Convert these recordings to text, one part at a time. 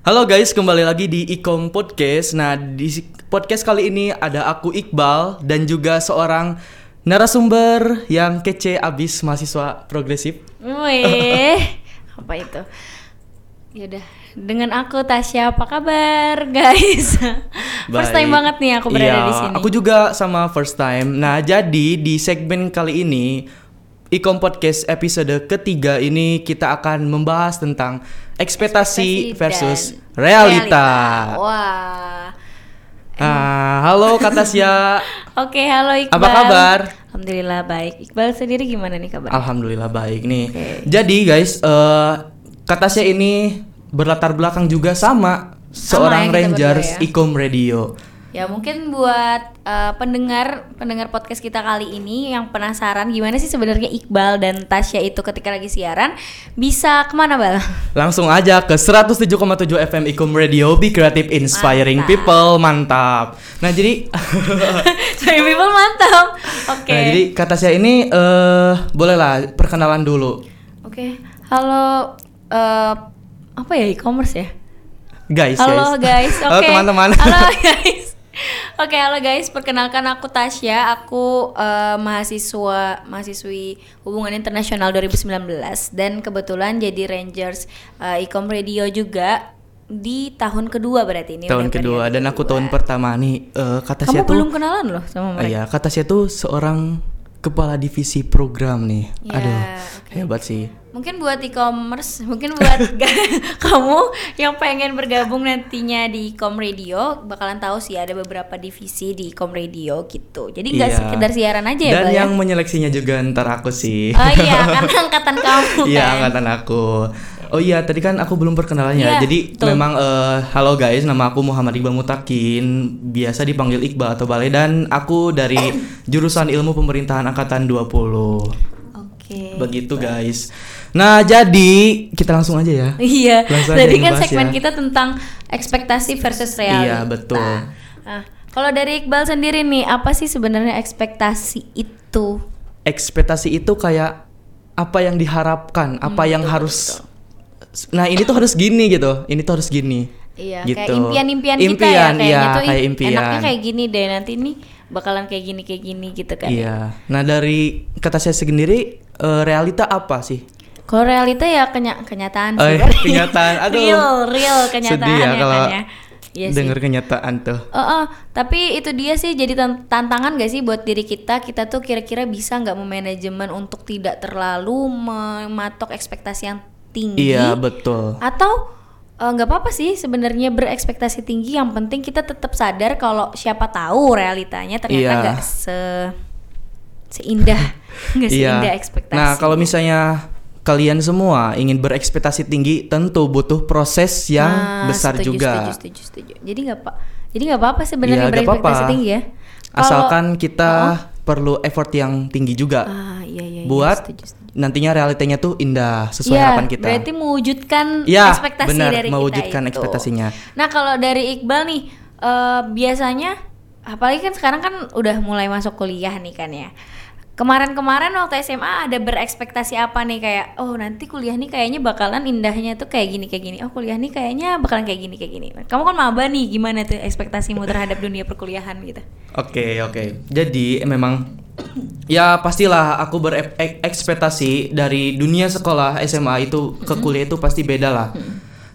Halo guys, kembali lagi di Ikom Podcast. Nah, di podcast kali ini ada aku Iqbal dan juga seorang narasumber yang kece abis mahasiswa progresif. Weh, apa itu? Yaudah, dengan aku Tasya, apa kabar guys? First time banget nih aku berada Iya, di sini. Aku juga sama first time. Nah, jadi di segmen kali ini Ikom Podcast episode ketiga ini kita akan membahas tentang ekspektasi, versus dan realita. Wah. Ah, halo Kak Tasya. Oke, halo Iqbal. Apa kabar? Alhamdulillah baik. Iqbal sendiri gimana nih kabar? Alhamdulillah baik nih. Oke. Jadi guys, eh Kak Tasya ini berlatar belakang juga sama seorang ya, Rangers berdua ya. Ikom Radio. Ya mungkin buat eh, pendengar pendengar podcast kita kali ini yang penasaran gimana sih sebenarnya Iqbal dan Tasya itu ketika lagi siaran bisa ke mana bal? Langsung aja ke 107,7 FM Ikom Radio Be Creative Inspiring Mantap. People Mantap Nah jadi Sorry people mantap. Oke. Nah jadi kata saya ini eh Bolehlah perkenalan dulu Oke, halo eh, apa ya e-commerce ya? Guys Halo guys, oke. Halo teman-teman Halo guys. Oke, halo guys. Perkenalkan aku Tasya. Aku eh, mahasiswa mahasiswi Hubungan Internasional 2019 dan kebetulan jadi Rangers eh, Ecom Radio juga di tahun kedua berarti ini. Tahun kedua Dan aku kedua. tahun pertama nih eh Kata Kamu tuh belum kenalan loh sama mereka. Iya kata saya tuh seorang Kepala divisi program nih Ya, Aduh oke. Hebat sih Mungkin buat e-commerce, mungkin buat kamu yang pengen bergabung nantinya di Com Radio, bakalan tahu sih ada beberapa divisi di Com Radio gitu. Jadi nggak Iya. sekedar siaran aja ya, Dan ya? yang menyeleksinya juga ntar aku sih Oh iya, karena angkatan kamu Iya kan. angkatan aku. Oh iya tadi kan aku belum perkenalannya. Iya, Jadi betul. memang eh, halo guys, nama aku Muhammad Iqbal Mutakin, biasa dipanggil Iqbal atau Bale dan aku dari jurusan Ilmu Pemerintahan angkatan 20. Oke. Begitu guys. Nah, jadi kita langsung aja ya. Iya, Langsung tadi kan segmen ya. kita tentang ekspektasi versus realita. Iya, betul. Nah, kalau dari Iqbal sendiri nih, apa sih sebenarnya ekspektasi itu? Ekspektasi itu kayak apa yang diharapkan, apa Hmm, yang harus Nah, ini tuh harus gini gitu. Ini tuh harus gini. Iya, Gitu. kayak impian-impian kita ya kayaknya iya, tuh kayak impian. enaknya kayak gini deh nanti nih bakalan kayak gini kayak gini gitu kan. Iya. Nah, dari kata saya sendiri eh, realita apa sih? Kalau realita ya kenya kenyataan Oh, sih. iya, kenyataan. Aduh. real, real kenyataan Sedih ya ya kalau kan ya. Iya sih. Dengar kenyataan tuh. Oh, oh, tapi itu dia sih jadi tan- tantangan gak sih buat diri kita kita tuh kira-kira bisa nggak memanajemen untuk tidak terlalu mematok ekspektasi yang tinggi Iya, betul. atau eh, nggak apa-apa sih sebenarnya berekspektasi tinggi yang penting kita tetap sadar kalau siapa tahu realitanya ternyata Iya. nggak se seindah nggak seindah ekspektasi Nah, kalau misalnya kalian semua ingin berekspektasi tinggi, tentu butuh proses yang Ah, besar setuju, juga. setuju, setuju, setuju. jadi nggak pak jadi nggak apa-apa sebenarnya Iya, berekspektasi apa-apa. tinggi ya Asalkan kita perlu effort yang tinggi juga ah iya iya, iya, buat setuju, setuju. Nantinya realitanya tuh indah sesuai Iya, harapan kita. berarti mewujudkan Ya, ekspektasi benar, dari mewujudkan kita itu. ekspektasinya. Nah, kalau dari Iqbal nih, eh, biasanya, apalagi kan sekarang kan udah mulai masuk kuliah nih kan ya. Kemarin-kemarin waktu SMA ada berekspektasi apa nih kayak, oh nanti kuliah nih kayaknya bakalan indahnya tuh kayak gini kayak gini. Oh kuliah nih kayaknya bakalan kayak gini kayak gini. Kamu kan maba nih, gimana tuh ekspektasimu terhadap dunia perkuliahan gitu? Oke oke. Jadi memang ya pastilah aku berekspektasi dari dunia sekolah SMA itu ke kuliah itu pasti beda lah.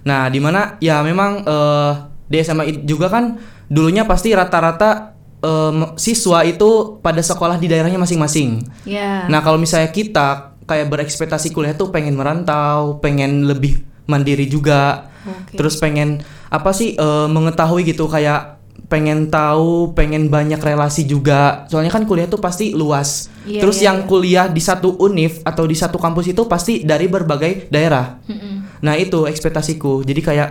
Nah di mana ya memang eh, di SMA juga kan dulunya pasti rata-rata em, siswa itu pada sekolah di daerahnya masing-masing. Ya. Nah kalau misalnya kita kayak berekspektasi kuliah tuh pengen merantau, pengen lebih mandiri juga, Oke. terus pengen apa sih eh, mengetahui gitu kayak pengen tahu, pengen banyak relasi juga. Soalnya kan kuliah tuh pasti luas. Iya, terus iya, yang iya. kuliah di satu univ atau di satu kampus itu pasti dari berbagai daerah. Mm-mm. Nah itu ekspektasiku. Jadi kayak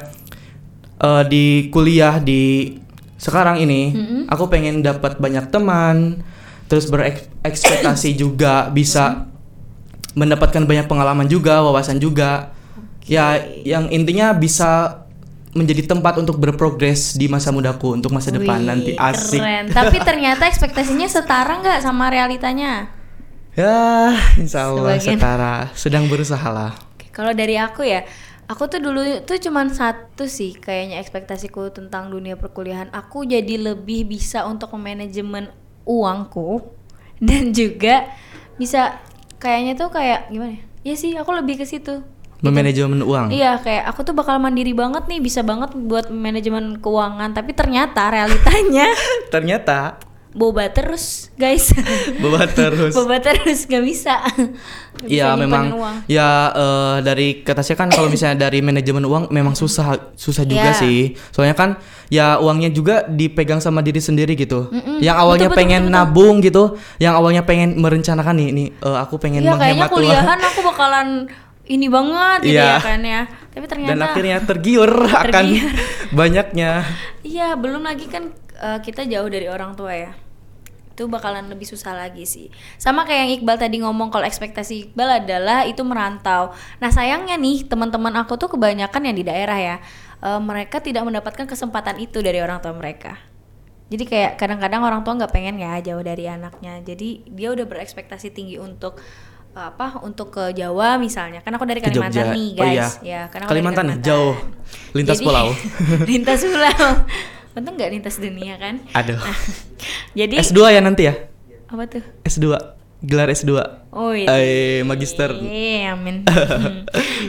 eh, di kuliah di sekarang ini, aku pengen dapat banyak teman, terus berekspektasi juga bisa mendapatkan banyak pengalaman juga, wawasan juga. Ya, yang intinya bisa menjadi tempat untuk berprogres di masa mudaku untuk masa depan Wih, nanti asik. Keren. Tapi ternyata ekspektasinya setara nggak sama realitanya? Ya, insya Allah Sebagian. setara. Sedang berusaha lah. Kalau dari aku ya, Aku tuh dulu tuh cuman satu sih kayaknya ekspektasiku tentang dunia perkuliahan. Aku jadi lebih bisa untuk manajemen uangku dan juga bisa kayaknya tuh kayak gimana ya? Iya sih, aku lebih ke situ. Memanajemen uang. Iya, kayak aku tuh bakal mandiri banget nih, bisa banget buat manajemen keuangan, tapi ternyata realitanya Ternyata boba terus, guys. boba terus. boba terus gak bisa. Nggak bisa Iya memang uang. ya eh, dari kata saya kan kalau misalnya dari manajemen uang memang susah susah juga Iya. sih soalnya kan ya uangnya juga dipegang sama diri sendiri gitu Mm-mm. yang awalnya Betul, pengen betul, betul. nabung gitu yang awalnya pengen merencanakan nih nih eh, aku pengen kayaknya menghemat uang kuliahan aku bakalan ini banget gitu Iya. ya kan ya. Tapi ternyata dan akhirnya tergiur akan Tergiur. banyaknya Iya, belum lagi kan eh, kita jauh dari orang tua ya. Itu bakalan lebih susah lagi sih. Sama kayak yang Iqbal tadi ngomong kalau ekspektasi Iqbal adalah itu merantau. Nah, sayangnya nih teman-teman aku tuh kebanyakan yang di daerah ya. eh, mereka tidak mendapatkan kesempatan itu dari orang tua mereka. Jadi kayak kadang-kadang orang tua nggak pengen ya jauh dari anaknya. Jadi dia udah berekspektasi tinggi untuk apa? Untuk ke Jawa misalnya. Kan aku dari Kalimantan nih, Oh guys. iya. Ya, karena Kalimantan nih, Kalimantan. jauh. Lintas Jadi- pulau. lintas pulau. Untung nggak lintas dunia kan? aduh Nah, jadi S2 ya nanti ya apa tuh? S2 gelar S2 Oh iya. eh magister Iya, amin. Hmm.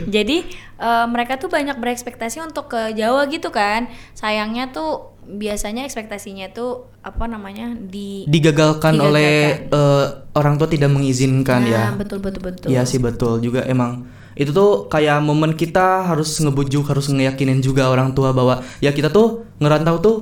Jadi eh, mereka tuh banyak berekspektasi untuk ke Jawa gitu kan. Sayangnya tuh biasanya ekspektasinya tuh apa namanya di digagalkan Digagalkan. oleh eh, orang tua tidak mengizinkan ya Nah, betul betul betul. Iya sih betul juga emang itu tuh kayak momen kita harus ngebujuk harus ngeyakinin juga orang tua bahwa ya kita tuh ngerantau tuh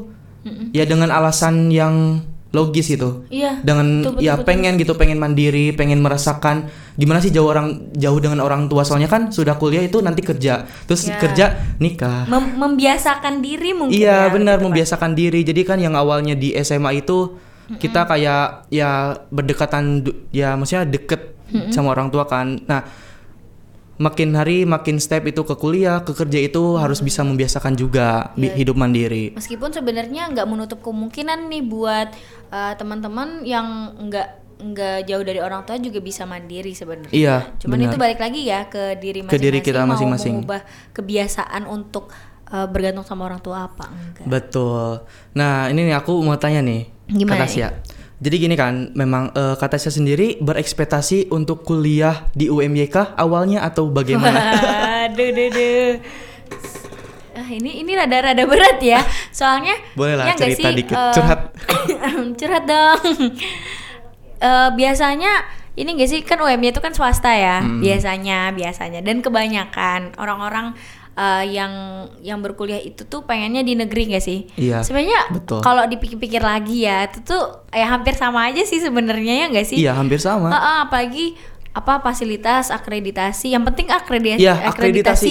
ya dengan alasan yang logis itu Iya. dengan betul, betul, ya betul. pengen gitu pengen mandiri pengen merasakan gimana sih jauh orang jauh dengan orang tua soalnya kan sudah kuliah itu nanti kerja terus Ya. kerja nikah Mem- membiasakan diri mungkin Iya ya, benar gitu kan. membiasakan diri. Jadi kan yang awalnya di SMA itu kita kayak ya berdekatan ya maksudnya deket sama orang tua kan. Nah, makin hari makin step itu ke kuliah, ke kerja itu harus bisa membiasakan juga Iya. hidup mandiri. Meskipun sebenarnya nggak menutup kemungkinan nih buat uh, teman-teman yang nggak nggak jauh dari orang tua juga bisa mandiri sebenarnya. Iya, Cuman benar. itu balik lagi ya ke diri Ke masing-masing. diri kita mau masing-masing. mengubah kebiasaan untuk uh, bergantung sama orang tua apa enggak? Betul. Nah, ini nih aku mau tanya nih. Gimana Kak Tasya. Jadi gini kan, memang eh, Kak Tasya sendiri berekspektasi untuk kuliah di UMYK awalnya atau bagaimana? Waduh, duh, duh. Ah, ini ini rada-rada berat ya. Soalnya Boleh lah ya cerita sih, dikit, eh, curhat. curhat dong. Eh, biasanya ini gak sih kan UMY itu kan swasta ya, Hmm. biasanya biasanya dan kebanyakan orang-orang eh, yang yang berkuliah itu tuh pengennya di negeri gak sih? Iya, Sebenarnya kalau dipikir-pikir lagi ya, itu tuh ya hampir sama aja sih sebenarnya ya gak sih? Iya, hampir sama. Heeh, apalagi apa fasilitas akreditasi yang penting akreditasi Iya, akreditasi.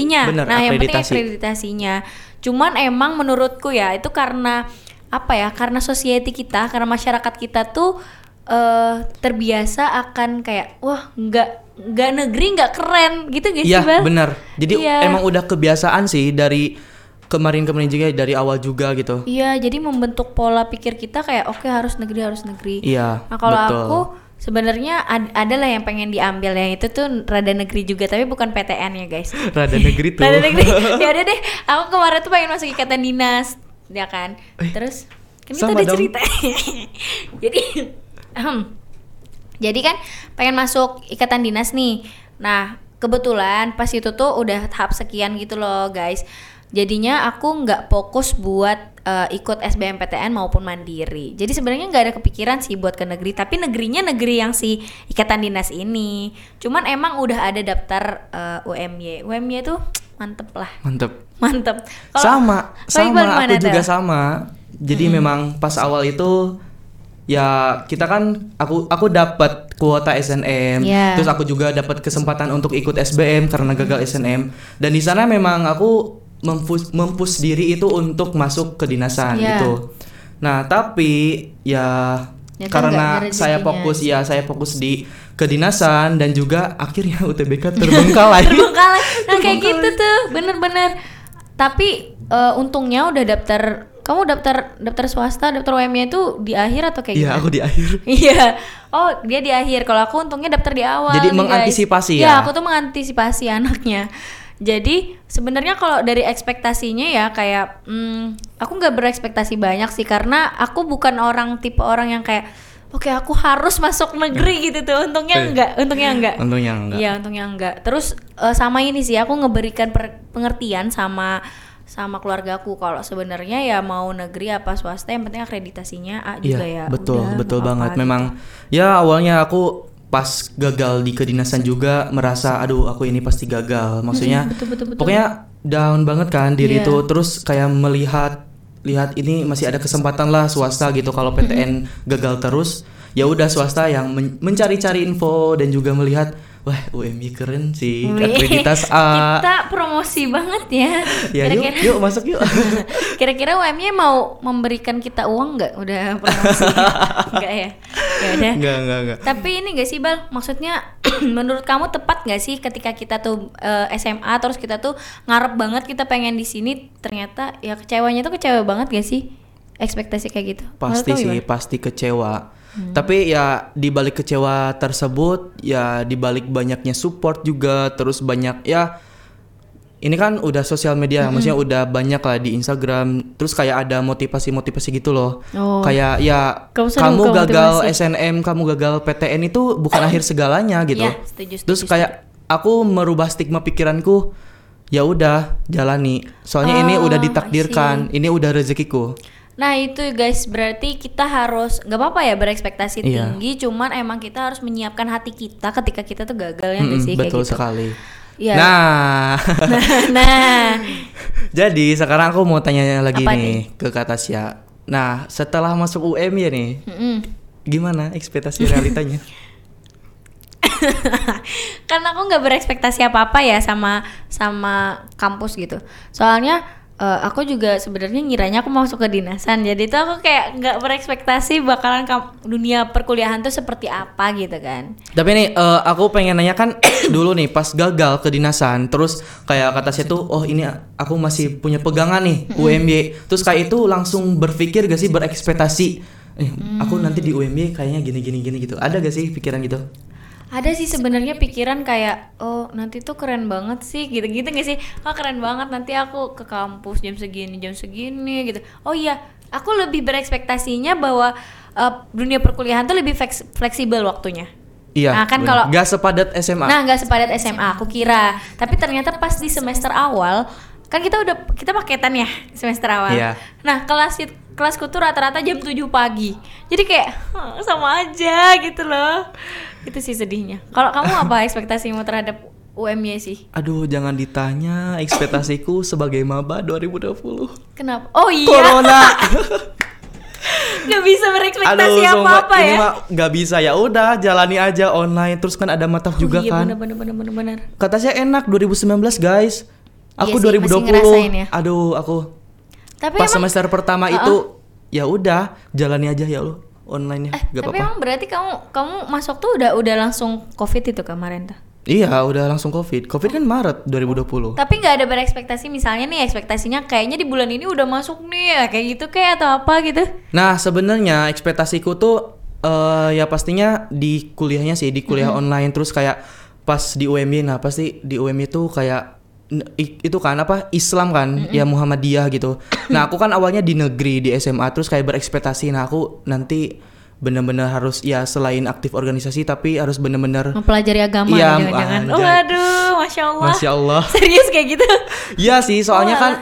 akreditasinya Bener, nah yang penting akreditasi. akreditasinya cuman emang menurutku ya itu karena apa ya karena society kita karena masyarakat kita tuh eh terbiasa akan kayak wah nggak nggak negeri nggak keren gitu gak sih Iya benar. Jadi Iya. emang udah kebiasaan sih dari kemarin-kemarin juga dari awal juga gitu. iya jadi membentuk pola pikir kita kayak oke harus negeri harus negeri Iya. Nah kalau betul. aku sebenarnya ad- ada lah yang pengen diambil yang itu tuh rada negeri juga tapi bukan PTN ya guys. rada negeri tuh. Rada negeri. ya udah deh, aku kemarin tuh pengen masuk ikatan dinas, ya kan. Terus kan kita udah dong. cerita. Jadi. jadi kan pengen masuk ikatan dinas nih. Nah kebetulan pas itu tuh udah tahap sekian gitu loh guys. Jadinya aku nggak fokus buat eh, ikut SBMPTN maupun mandiri. Jadi sebenarnya nggak ada kepikiran sih buat ke negeri, tapi negerinya negeri yang si ikatan dinas ini. Cuman emang udah ada daftar eh, UMY. UMY tuh mantep lah, Mantep. mantep. Kalau- sama, sama aku juga tuh? sama. Jadi memang pas awal itu ya kita kan aku aku dapat kuota SNM, Iya. terus aku juga dapat kesempatan untuk ikut SBM karena gagal SNM. Dan di sana memang aku mempus mempus diri itu untuk masuk kedinasan Iya. gitu. Nah, tapi ya, Ya kan karena saya fokus ya saya fokus di kedinasan dan juga akhirnya UTBK terbengkalai. terbengkalai nah kayak gitu tuh bener-bener tapi eh, untungnya udah daftar kamu daftar daftar swasta daftar UMY itu di akhir atau kayak Iya, gimana? aku di akhir. Iya. Oh, dia di akhir. Kalau aku untungnya daftar di awal. Jadi nih, guys. mengantisipasi Iya, ya? aku tuh mengantisipasi anaknya. Jadi sebenarnya kalau dari ekspektasinya ya kayak hmm, aku nggak berekspektasi banyak sih karena aku bukan orang tipe orang yang kayak oke aku harus masuk negeri gitu tuh. Untungnya enggak, untungnya enggak. Untungnya enggak. Iya, untungnya enggak. Terus eh, sama ini sih aku ngeberikan pengertian sama sama keluargaku kalau sebenarnya ya mau negeri apa swasta yang penting akreditasinya A juga ya. Iya, betul, Udah, betul banget. apa-apa Memang ya awalnya aku pas gagal di kedinasan juga merasa aduh aku ini pasti gagal. Maksudnya betul, betul, betul. pokoknya down banget kan diri Iya. itu terus kayak melihat lihat ini masih ada kesempatan lah swasta gitu kalau PTN gagal terus ya udah swasta yang men- mencari-cari info dan juga melihat wah UMY keren sih Wih, akreditas A Kita promosi banget ya. ya yuk Kira-kira yuk masuk yuk kira-kira UMY mau memberikan kita uang nggak? Udah promosi? Enggak ya? Ya udah. enggak enggak enggak Tapi ini gak sih Bal, maksudnya menurut kamu tepat gak sih ketika kita tuh eh, SMA terus kita tuh ngarep banget kita pengen di sini ternyata ya kecewanya tuh kecewa banget gak sih ekspektasi kayak gitu? Pasti sih pasti kecewa tapi ya di balik kecewa tersebut ya di balik banyaknya support juga terus banyak ya ini kan udah sosial media maksudnya udah banyak lah di Instagram terus kayak ada motivasi-motivasi gitu loh. Oh. kayak ya Kamu kamu gagal motivasi. SNM kamu gagal PTN itu bukan akhir segalanya gitu. Iya, setuju, setuju, terus kayak aku merubah stigma pikiranku ya udah jalani. Soalnya ini Oh, udah I ditakdirkan ini udah rezekiku Nah itu guys berarti kita harus nggak apa-apa ya berekspektasi Iya. tinggi, cuman emang kita harus menyiapkan hati kita ketika kita tuh gagal ya Mm-mm, sih kayak betul gitu. sekali. Iya. Nah, nah, jadi sekarang aku mau tanya lagi Apa nih ke Kak Tasya. Nah, setelah masuk UM ya nih, mm-mm. gimana ekspektasi realitanya? karena aku nggak berekspektasi apa-apa ya sama sama kampus gitu. Soalnya eh, aku juga sebenarnya ngiranya aku masuk ke dinasan, jadi tuh aku kayak nggak berekspektasi bakalan kam- dunia perkuliahan tuh seperti apa gitu kan. Tapi nih, eh, aku pengen nanya kan dulu nih pas gagal kedinasan, terus kayak kata saya tuh, oh ini aku masih punya pegangan nih UMY. Terus kayak itu langsung berpikir gak sih berekspektasi, eh, aku nanti di UMY kayaknya gini gini gini gitu. Ada gak sih pikiran gitu? Ada sih sebenarnya pikiran kayak oh nanti tuh keren banget sih gitu-gitu gak sih? Oh keren banget nanti aku ke kampus jam segini jam segini gitu. Oh iya, aku lebih berekspektasinya bahwa eh, dunia perkuliahan tuh lebih fleks- fleksibel waktunya. Iya. Nah, kan kalau- Gak sepadat SMA. Nah nggak sepadat SMA aku kira, tapi ternyata pas di semester awal kan kita udah kita paketan ya semester awal. Iya. Nah kelas kelasku tuh rata-rata jam 7 pagi. Jadi kayak "Hah, sama aja gitu loh. Itu sih sedihnya. Kalau kamu apa ekspektasimu terhadap UMY sih? Aduh, jangan ditanya ekspektasiku sebagai maba 2020. Kenapa? Oh iya. Corona. Nggak bisa berekspektasi sumpah, apa-apa ini ya. mah nggak bisa ya. Udah, jalani aja online. Terus kan ada juga oh, iya, kan. bener bener bener bener bener. Kata saya enak 2019, guys. Aku Iya sih, masih 2020. ngerasain ya. Aduh, aku Tapi pas emang semester pertama Uh-uh. itu ya udah, jalani aja ya lo online ya. eh, Gak tapi apa-apa. emang berarti kamu kamu masuk tuh udah udah langsung covid itu kemarin tuh. Iya, udah langsung Covid. Covid kan Maret 2020. Tapi nggak ada berekspektasi misalnya nih ekspektasinya kayaknya di bulan ini udah masuk nih ya, kayak gitu kayak atau apa gitu. Nah, sebenarnya ekspektasiku tuh eh ya pastinya di kuliahnya sih, di kuliah online terus kayak pas di UMY nah pasti di UMY tuh kayak itu kan apa Islam kan ya Muhammadiyah gitu. Nah, aku kan awalnya di negeri di SMA terus kayak berekspektasi nah aku nanti bener-bener harus ya selain aktif organisasi tapi harus bener-bener Mempelajari agama Iya, ya jangan-jangan. anjay. Waduh, masya Allah. Masya Allah. Serius kayak gitu. Iya sih, soalnya Oh, kan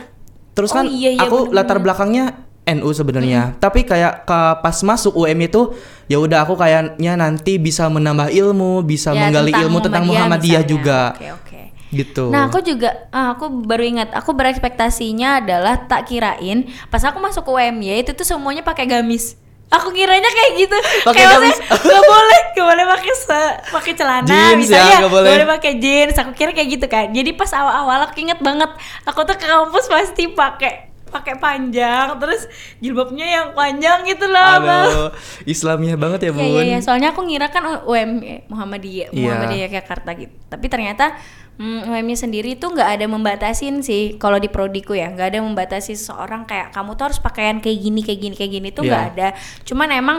terus Oh, kan iya, iya, aku bener-bener. latar belakangnya NU sebenarnya. Tapi kayak ke pas masuk UM itu ya udah aku kayaknya nanti bisa menambah ilmu, bisa Ya, menggali ilmu tentang Muhammadiyah misalnya. juga. Oke, oke. Gitu. Nah, aku juga ah, aku baru ingat, aku berekspektasinya adalah tak kirain pas aku masuk ke UMY itu tuh semuanya pakai gamis. Aku kiranya kayak gitu. Pakai kayak gamis. nggak boleh, nggak boleh pakai se- pakai celana Jeans ya, misalnya, nggak boleh. pakai jeans. Aku kira kayak gitu kan. Jadi pas awal-awal aku inget banget, aku tuh ke kampus pasti pakai pakai panjang, terus jilbabnya yang panjang gitu loh, Bang. Aduh, Islamiah banget ya, Bun. Iya iya iya, soalnya aku ngira kan UM Muhammadiyah, Iya. Muhammadiyah Jakarta gitu. Tapi ternyata mm, UM-nya sendiri tuh nggak ada membatasin sih kalau di prodiku ya, nggak ada membatasi seseorang kayak kamu tuh harus pakaian kayak gini kayak gini kayak gini tuh nggak Iya. ada. Cuman emang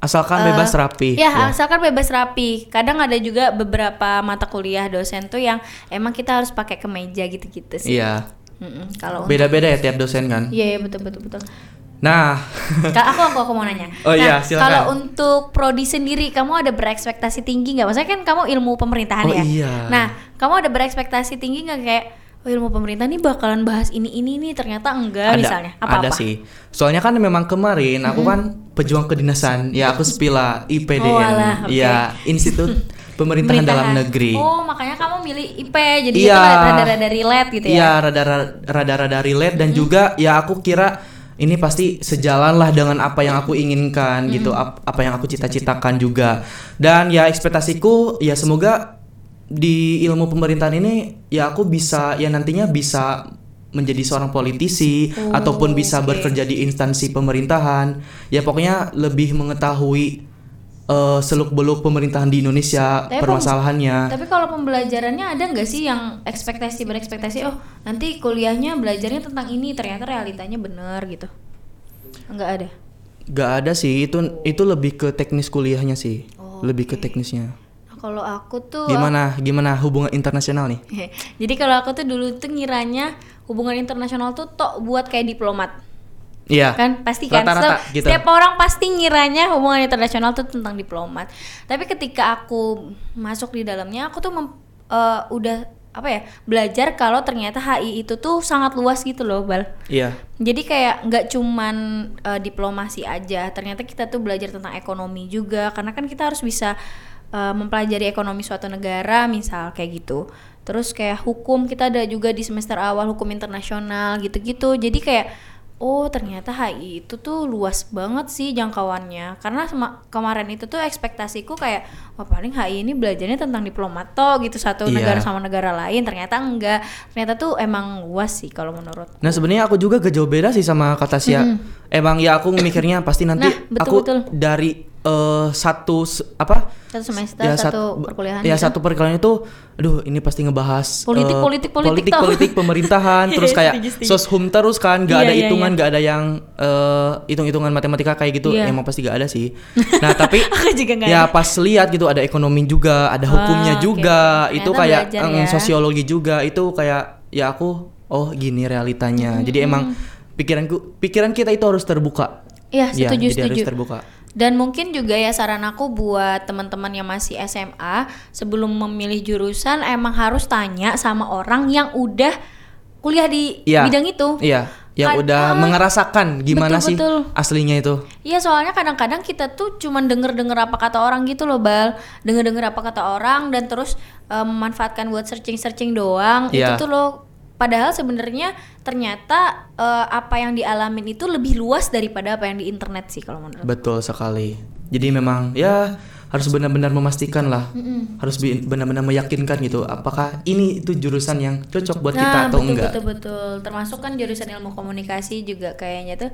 asalkan bebas rapi. Ya, asalkan bebas rapi. Kadang ada juga beberapa mata kuliah dosen tuh yang emang kita harus pakai kemeja gitu-gitu sih. Iya. Mm-mm, Kalau Beda-beda ya tiap dosen kan. Iya, iya betul betul betul. Nah, Kak, aku aku aku mau nanya. Oh nah, iya, silakan. Kalau untuk prodi sendiri, kamu ada berekspektasi tinggi nggak? Maksudnya kan kamu ilmu pemerintahan Oh ya. iya. Nah, kamu ada berekspektasi tinggi nggak kayak oh, ilmu pemerintah nih bakalan bahas ini ini nih ternyata enggak ada, misalnya apa apa? ada sih. Soalnya kan memang kemarin aku kan pejuang kedinasan. Ya aku sepila IPDN. Oh, alah, oke. Ya, Institut Pemerintahan, Dalam Negeri. Oh, makanya kamu milih IP. Jadi Iya. itu rada-rada relate gitu ya. Iya, rada- rada-rada relate dan juga ya aku kira ini pasti sejalan lah dengan apa yang aku inginkan gitu, ap- apa yang aku cita-citakan juga. Dan ya ekspektasiku ya semoga di ilmu pemerintahan ini ya aku bisa ya nantinya bisa menjadi seorang politisi Oh, ataupun bisa oke. bekerja di instansi pemerintahan. Ya pokoknya lebih mengetahui eh, seluk-beluk pemerintahan di Indonesia, Tapi pem- permasalahannya. Tapi kalau pembelajarannya ada nggak sih yang ekspektasi berekspektasi oh nanti kuliahnya belajarnya tentang ini ternyata realitanya bener gitu? Enggak ada. Gak ada sih, itu itu lebih ke teknis kuliahnya sih, Oh, lebih ke teknisnya. Nah, kalau aku tuh Gimana gimana hubungan internasional nih? Jadi kalau aku tuh dulu tuh ngiranya hubungan internasional tuh tok buat kayak diplomat. Iya. Kan pasti kan Rata-rata Setiap- gitu. setiap orang pasti ngiranya hubungan internasional tuh tentang diplomat. Tapi ketika aku masuk di dalamnya aku tuh mem- eh, udah apa ya belajar kalau ternyata HI itu tuh sangat luas gitu loh bal Iya. jadi kayak nggak cuman eh, diplomasi aja ternyata kita tuh belajar tentang ekonomi juga karena kan kita harus bisa eh, mempelajari ekonomi suatu negara misal kayak gitu terus kayak hukum kita ada juga di semester awal hukum internasional gitu-gitu jadi kayak oh ternyata HI itu tuh luas banget sih jangkauannya karena kemarin itu tuh ekspektasiku kayak wah paling HI ini belajarnya tentang diplomat toh gitu satu Iya. negara sama negara lain ternyata enggak ternyata tuh emang luas sih kalau menurut Nah sebenarnya aku juga gak jauh beda sih sama kata Sia. Emang ya aku mikirnya pasti nanti Nah, betul, aku betul. dari eh, satu apa? satu semester Ya, satu sat- perkuliahan Ya gitu. satu perkuliahan itu, aduh ini pasti ngebahas Politik, eh, politik, politik, politik, politik pemerintahan, terus Iya, kayak setuju, setuju. soshum terus kan, gak Iya, ada iya, hitungan, iya. gak ada yang eh, hitung-hitungan matematika kayak gitu, Iya. emang pasti gak ada sih. Nah tapi juga ya ada. pas lihat gitu ada ekonomi juga, ada hukumnya oke, juga, oke. itu Ternyata kayak belajar ya. sosiologi juga, itu kayak ya aku oh gini realitanya. Jadi emang pikiranku, pikiran kita itu harus terbuka. Iya, Ya, setuju, harus setuju. terbuka. Dan mungkin juga ya saran aku buat teman-teman yang masih SMA sebelum memilih jurusan emang harus tanya sama orang yang udah kuliah di Iya. bidang itu. Iya, yang Kan- udah ah, mengerasakan gimana betul, sih betul. aslinya itu. Iya soalnya kadang-kadang kita tuh cuman denger-denger apa kata orang gitu loh bal Denger-denger apa kata orang dan terus eh, memanfaatkan buat searching-searching doang Iya. Itu tuh loh Padahal sebenarnya ternyata eh, apa yang dialamin itu lebih luas daripada apa yang di internet sih kalau menurut Betul sekali. Jadi memang ya harus benar-benar memastikan lah, harus bi- benar-benar meyakinkan gitu, apakah ini itu jurusan yang cocok buat kita Nah, atau betul, enggak. Betul betul. Termasuk kan jurusan ilmu komunikasi juga kayaknya tuh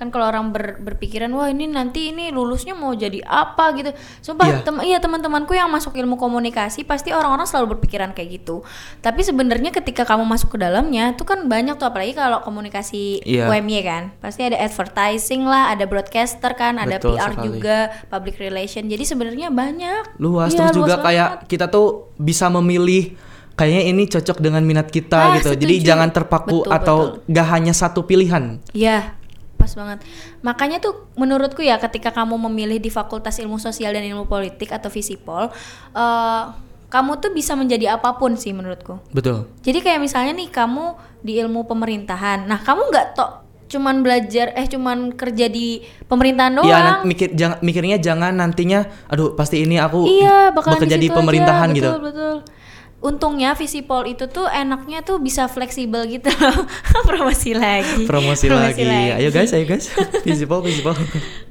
kan kalau orang ber- berpikiran wah ini nanti ini lulusnya mau jadi apa gitu. Sumpah Iya. tem- iya teman-temanku yang masuk ilmu komunikasi pasti orang-orang selalu berpikiran kayak gitu. Tapi sebenarnya ketika kamu masuk ke dalamnya tuh kan banyak tuh apalagi kalau komunikasi Iya. UMY kan. Pasti ada advertising lah, ada broadcaster kan, ada Betul PR sekali. juga, public relation. Jadi sebenarnya banyak. Luas Iya, terus juga luas kayak banget. kita tuh bisa memilih kayaknya ini cocok dengan minat kita Ah, gitu. Jadi setuju. jangan terpaku Betul, atau gak hanya satu pilihan. Iya, pas banget. Makanya tuh menurutku ya ketika kamu memilih di Fakultas Ilmu Sosial dan Ilmu Politik atau Visipol, eh kamu tuh bisa menjadi apa pun sih menurutku. Betul. Jadi kayak misalnya nih kamu di ilmu pemerintahan. Nah, kamu nggak tok cuman belajar eh cuman kerja di pemerintahan doang. Iya, mikir jangan mikirnya jangan nantinya aduh pasti ini aku Iya, bekerja di situ aja. pemerintahan betul, gitu. Betul, Untungnya Visipol itu tuh enaknya tuh bisa fleksibel gitu loh. Promosi lagi. Promosi, lagi. Ayo guys, ayo guys. Visible, visible.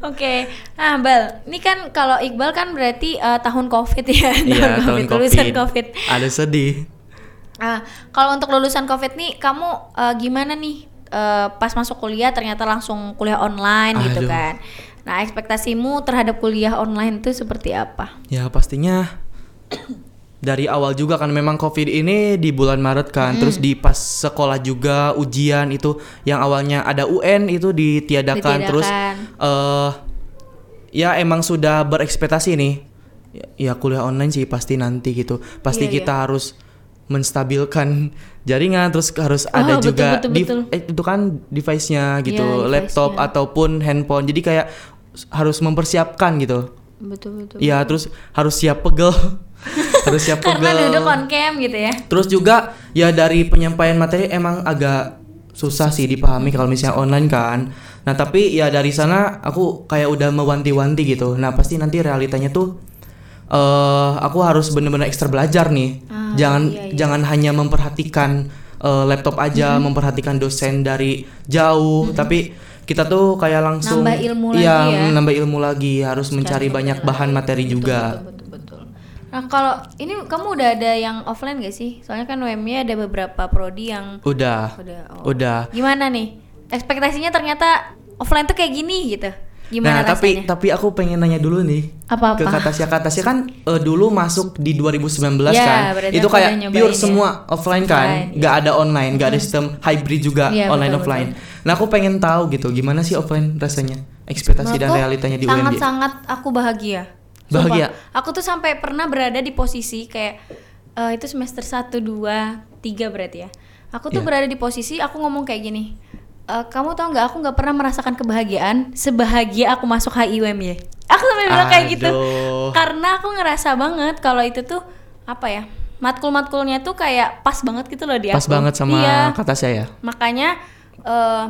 Oke, nah Bal, ini kan kalau Iqbal kan berarti eh, tahun COVID ya, Iya, tahun lulusan COVID. COVID. Ada sedih. Ah, kalau untuk lulusan COVID nih, kamu eh, gimana nih? Eh, pas masuk kuliah ternyata langsung kuliah online gitu Aduh. kan? Nah, ekspektasimu terhadap kuliah online itu seperti apa? Ya pastinya dari awal juga kan memang covid ini di bulan Maret kan terus di pas sekolah juga ujian itu yang awalnya ada UN itu ditiadakan, terus Ditiadakan. eh ya emang sudah berekspektasi nih. Ya, ya kuliah online sih pasti nanti gitu. Pasti Iya, kita harus menstabilkan jaringan terus harus Oh, ada betul, juga betul, div- betul. eh, itu kan device-nya gitu, Iya, laptop device-nya. ataupun handphone. Jadi kayak harus mempersiapkan gitu. Betul betul Ya terus harus siap pegel. harus siap karena pegel. duduk on cam gitu ya Terus juga ya dari penyampaian materi emang agak susah sih dipahami kalau misalnya online kan. Nah tapi ya dari sana aku kayak udah mewanti-wanti gitu. Nah pasti nanti realitanya tuh eh aku harus bener-bener ekstra belajar nih. Ah, jangan iya, iya. jangan hanya memperhatikan eh, laptop aja, memperhatikan dosen dari jauh, tapi kita tuh kayak langsung Nambah ilmu iya, lagi ya. nambah ilmu lagi, harus mencari banyak bahan materi juga. betul betul betul nah kalau ini kamu udah ada yang offline gak sih soalnya kan UMY ada beberapa prodi yang Udah. udah oh. Udah. gimana nih ekspektasinya ternyata offline tuh kayak gini gitu gimana nah, tapi rasanya tapi aku pengen nanya dulu nih. Apa-apa? Ke Katasya Katasya kan eh, dulu masuk di 2019 Ya, kan. Itu kayak pure ya. semua offline kan, Offline, nggak ada online, nggak ada sistem hybrid juga Iya, online betul, offline. Nah, aku pengen tahu gitu gimana sih offline rasanya? Ekspektasi dan realitanya di UMD. sangat-sangat aku bahagia Sumpah. Bahagia? aku tuh sampai pernah berada di posisi kayak eh, itu semester 1, 2, 3 berarti ya aku tuh Iya. berada di posisi aku ngomong kayak gini "Eh, kamu tau nggak aku nggak pernah merasakan kebahagiaan sebahagia aku masuk HIUMY aku sampai bilang kayak gitu. Karena aku ngerasa banget kalau itu tuh apa ya matkul-matkulnya tuh kayak pas banget gitu loh di Pas aku. banget sama iya. Katasya ya. makanya eh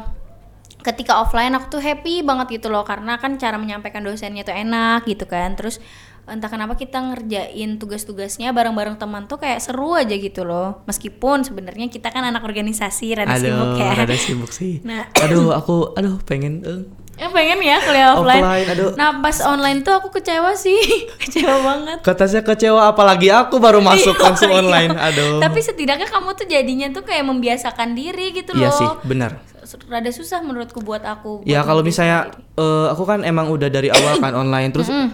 ketika offline aku tuh happy banget gitu loh. Karena kan cara menyampaikan dosennya tuh enak gitu kan. Terus entah kenapa kita ngerjain tugas-tugasnya bareng-bareng teman tuh kayak seru aja gitu loh meskipun sebenarnya kita kan anak organisasi rada sibuk Aduh, ya rada sibuk sih. Nah. aduh, aku aduh pengen eh. Ya, pengen ya kuliah offline. Offline, aduh. Nah pas online tuh aku kecewa sih, kecewa banget. Katasya kecewa apalagi aku baru masuk Iya, langsung iya. online. Aduh. Tapi setidaknya kamu tuh jadinya tuh kayak membiasakan diri gitu Iya loh. sih, benar. Rada susah menurutku buat aku. Ya kalau misalnya eh, aku kan emang udah dari awal kan online terus eh,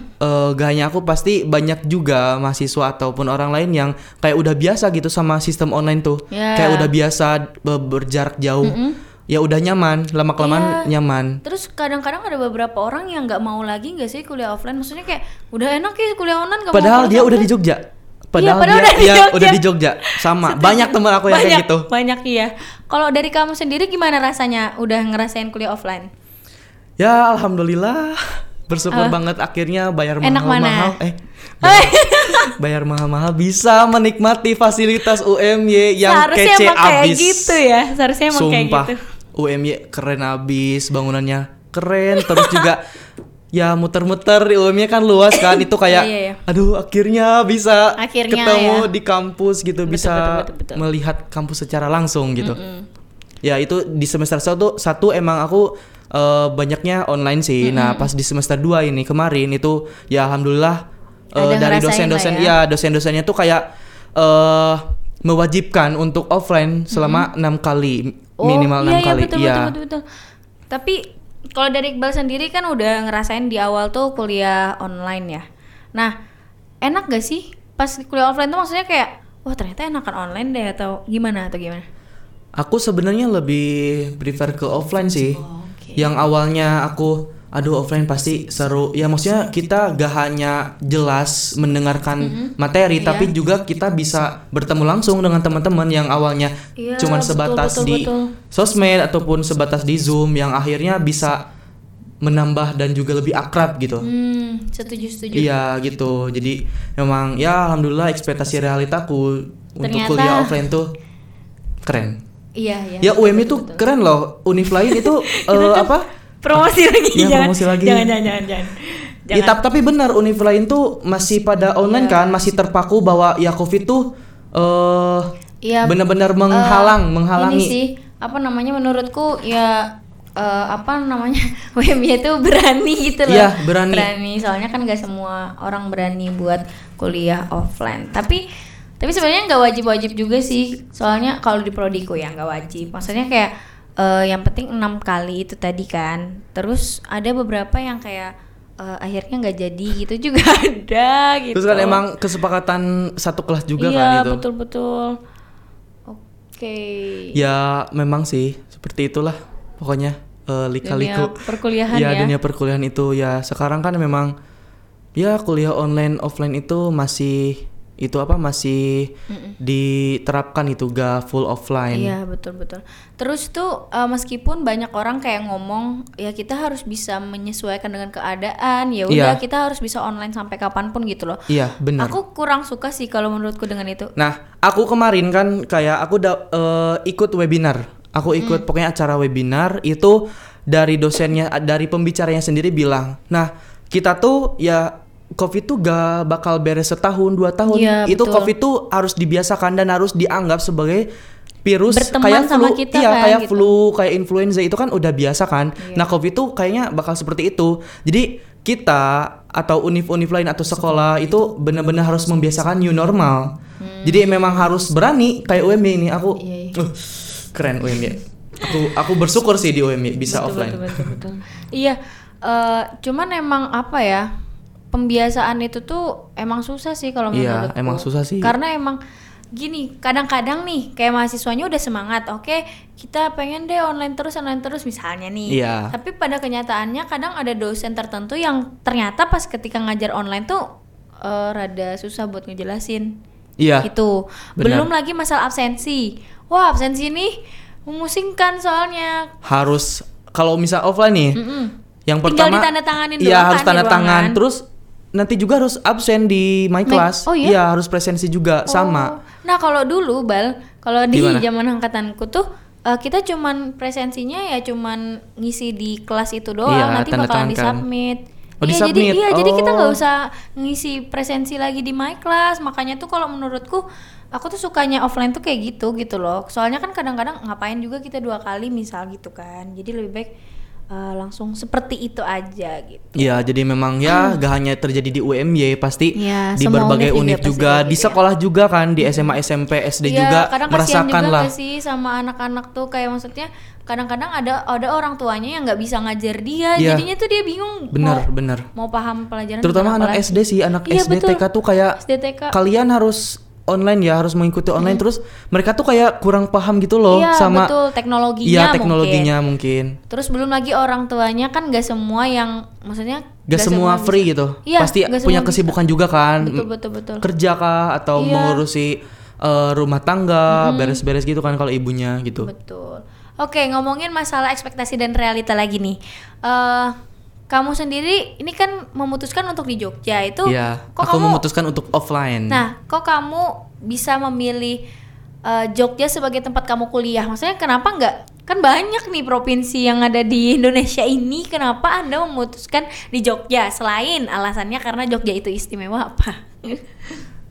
gak hanya aku pasti banyak juga mahasiswa ataupun orang lain yang kayak udah biasa gitu sama sistem online tuh. Ya. Kayak udah biasa be- berjarak jauh. Ya udah nyaman, lama kelamaan Iya. nyaman. Terus kadang-kadang ada beberapa orang yang nggak mau lagi nggak sih kuliah offline? Maksudnya kayak udah enak ya kuliah online mau Padahal pulang dia udah di Jogja. Padahal, padahal dia udah di ya, Jogja. udah di Jogja. Sama. Setuju. Banyak teman aku yang kayak Banyak, gitu. Banyak iya. Kalau dari kamu sendiri gimana rasanya udah ngerasain kuliah offline? Ya alhamdulillah bersyukur Apa? banget akhirnya bayar Enak mahal-mahal mana? eh bayar mahal-mahal bisa menikmati fasilitas UMY yang Seharusnya kece emang kayak abis. gitu ya. Seharusnya emang kayak Sumpah, gitu. UMY keren abis, bangunannya keren, terus juga ya muter-muter di UMY kan luas kan, itu kayak, Iya, iya, iya. aduh akhirnya bisa Akhirnya ketemu ya. di kampus gitu, Betul, bisa betul, betul, betul. melihat kampus secara langsung gitu. Ya itu di semester satu satu emang aku eh, banyaknya online sih. Nah pas di semester 2 ini kemarin itu ya alhamdulillah Ada dari dosen-dosen ya. ya dosen-dosennya tuh kayak eh mewajibkan untuk offline selama enam kali minimal enam iya, kali. Iya, betul, Iya. betul, betul, betul. Tapi kalau dari Iqbal sendiri kan udah ngerasain di awal tuh kuliah online ya. Nah, enak gak sih pas kuliah offline tuh maksudnya kayak wah ternyata enakan online deh atau gimana atau gimana? Aku sebenarnya lebih prefer ke offline sih. Oh, oke. Yang awalnya aku aduh offline pasti seru. Ya maksudnya kita gak hanya jelas mendengarkan materi Iya. tapi juga kita bisa bertemu langsung dengan teman-teman yang awalnya Iya, cuman betul, sebatas betul, di betul. sosmed ataupun sebatas di Zoom yang akhirnya bisa menambah dan juga lebih akrab gitu. Hmm, setuju setuju. Iya gitu. Jadi memang ya alhamdulillah ekspektasi realitaku untuk Ternyata- kuliah offline tuh keren. Iya, iya. Ya UM itu keren loh. Univ lain itu eh, apa? Promosi lagi Iya, jangan, promosi lagi. Jangan jangan jangan jangan. Ya, Jangan. tapi benar univ lain tuh masih pada online kan, masih terpaku bahwa ya Covid tuh eh Iya, benar-benar menghalang, Eh, menghalangi. Ini sih apa namanya menurutku ya eh, apa namanya WMY itu berani gitu loh. Iya, berani. Berani soalnya kan gak semua orang berani buat kuliah offline. Tapi tapi sebenarnya nggak wajib-wajib juga sih. Soalnya kalau di prodiku ya nggak wajib. Maksudnya kayak eh, yang penting enam kali itu tadi kan. Terus ada beberapa yang kayak eh, akhirnya nggak jadi gitu juga ada gitu. Terus kan emang kesepakatan satu kelas juga iya, kan itu. betul betul. Oke. Ya memang sih seperti itulah pokoknya eh, lika-liku Dunia perkuliahan ya, ya. dunia perkuliahan itu ya sekarang kan memang ya kuliah online offline itu masih itu apa masih diterapkan itu gak full offline Iya betul betul. Terus tuh eh, meskipun banyak orang kayak ngomong ya kita harus bisa menyesuaikan dengan keadaan ya udah Iya. kita harus bisa online sampai kapan pun gitu loh. iya benar Aku kurang suka sih kalau menurutku dengan itu. Nah, aku kemarin kan kayak aku da- eh, ikut webinar. Aku ikut pokoknya acara webinar itu dari dosennya dari pembicaranya sendiri bilang, "Nah, kita tuh ya COVID tuh gak bakal beres setahun dua tahun. Iya, itu betul. COVID tuh harus dibiasakan dan harus dianggap sebagai virus Berteman kayak sama flu, kita iya kan, kayak gitu. flu, kayak influenza itu kan udah biasa kan. Iya. Nah, COVID tuh kayaknya bakal seperti itu. Jadi kita atau univ-univ lain atau sekolah itu benar-benar harus membiasakan new normal. Jadi memang harus berani kayak UMY ini aku Hmm. Iya, iya. uh, keren UMY. Aku aku bersyukur sih di UMY bisa Betul, offline. Betul, betul, betul. iya, eh, cuman emang apa ya? Pembiasaan itu tuh emang susah sih kalau Iya, menurutku. emang susah sih. Karena emang gini, kadang-kadang nih kayak mahasiswanya udah semangat, oke, kita pengen deh online terus online terus misalnya nih. Iya. Tapi pada kenyataannya kadang ada dosen tertentu yang ternyata pas ketika ngajar online tuh eh, rada susah buat ngejelasin. Iya. Itu. benar. Belum lagi masalah absensi. Wah, absensi ini memusingkan soalnya Harus kalau misal offline nih, Mm-mm. yang Tinggal pertama ditandatanganin Iya, harus kan tanda tangan. Terus nanti juga harus absen di my My- class. oh iya? Iya, harus presensi juga sama. Oh. Nah kalau dulu bal, kalau di Gimana? zaman angkatanku tuh eh, kita cuman presensinya ya cuman ngisi di kelas itu doang, Iya, nanti tanda bakalan kan. disubmit. Oh, iya jadi iya jadi kita nggak Oh. usah ngisi presensi lagi di my class. Makanya tuh kalau menurutku aku tuh sukanya offline tuh kayak gitu gitu loh. Soalnya kan kadang-kadang ngapain juga kita dua kali misal gitu kan. Jadi lebih baik eh, langsung seperti itu aja gitu. Iya, jadi memang ya gak hanya terjadi di UMY, pasti Iya, di berbagai juga univ pasti juga, kayak di gitu ya. sekolah juga kan, di SMA, SMP, SD Iya, juga kadang merasakan juga lah. sih sama anak-anak tuh kayak maksudnya kadang-kadang ada ada orang tuanya yang nggak bisa ngajar dia, Iya. jadinya tuh dia bingung Bener, mau, bener. mau paham pelajaran Terutama anak lagi. SD sih, anak Iya, SD betul. TK tuh kayak SDTK. kalian harus online ya, harus mengikuti online terus mereka tuh kayak kurang paham gitu loh Iya, sama betul teknologinya Iya, mungkin. teknologinya mungkin. Terus belum lagi orang tuanya kan gak semua yang maksudnya Gak semua bisa. free gitu. Iya, Pasti gak punya semua bisa. kesibukan juga kan. Betul betul betul. Kerja kah atau Iya. mengurusi eh, rumah tangga, beres-beres gitu kan kalau ibunya gitu. Betul. Oke, ngomongin masalah ekspektasi dan realita lagi nih. eh kamu sendiri ini kan memutuskan untuk di Jogja itu Iya, kok aku kamu memutuskan untuk offline. Nah, kok kamu bisa memilih eh, Jogja sebagai tempat kamu kuliah? Maksudnya kenapa nggak? Kan banyak nih provinsi yang ada di Indonesia ini. Kenapa Anda memutuskan di Jogja? Selain alasannya karena Jogja itu istimewa apa?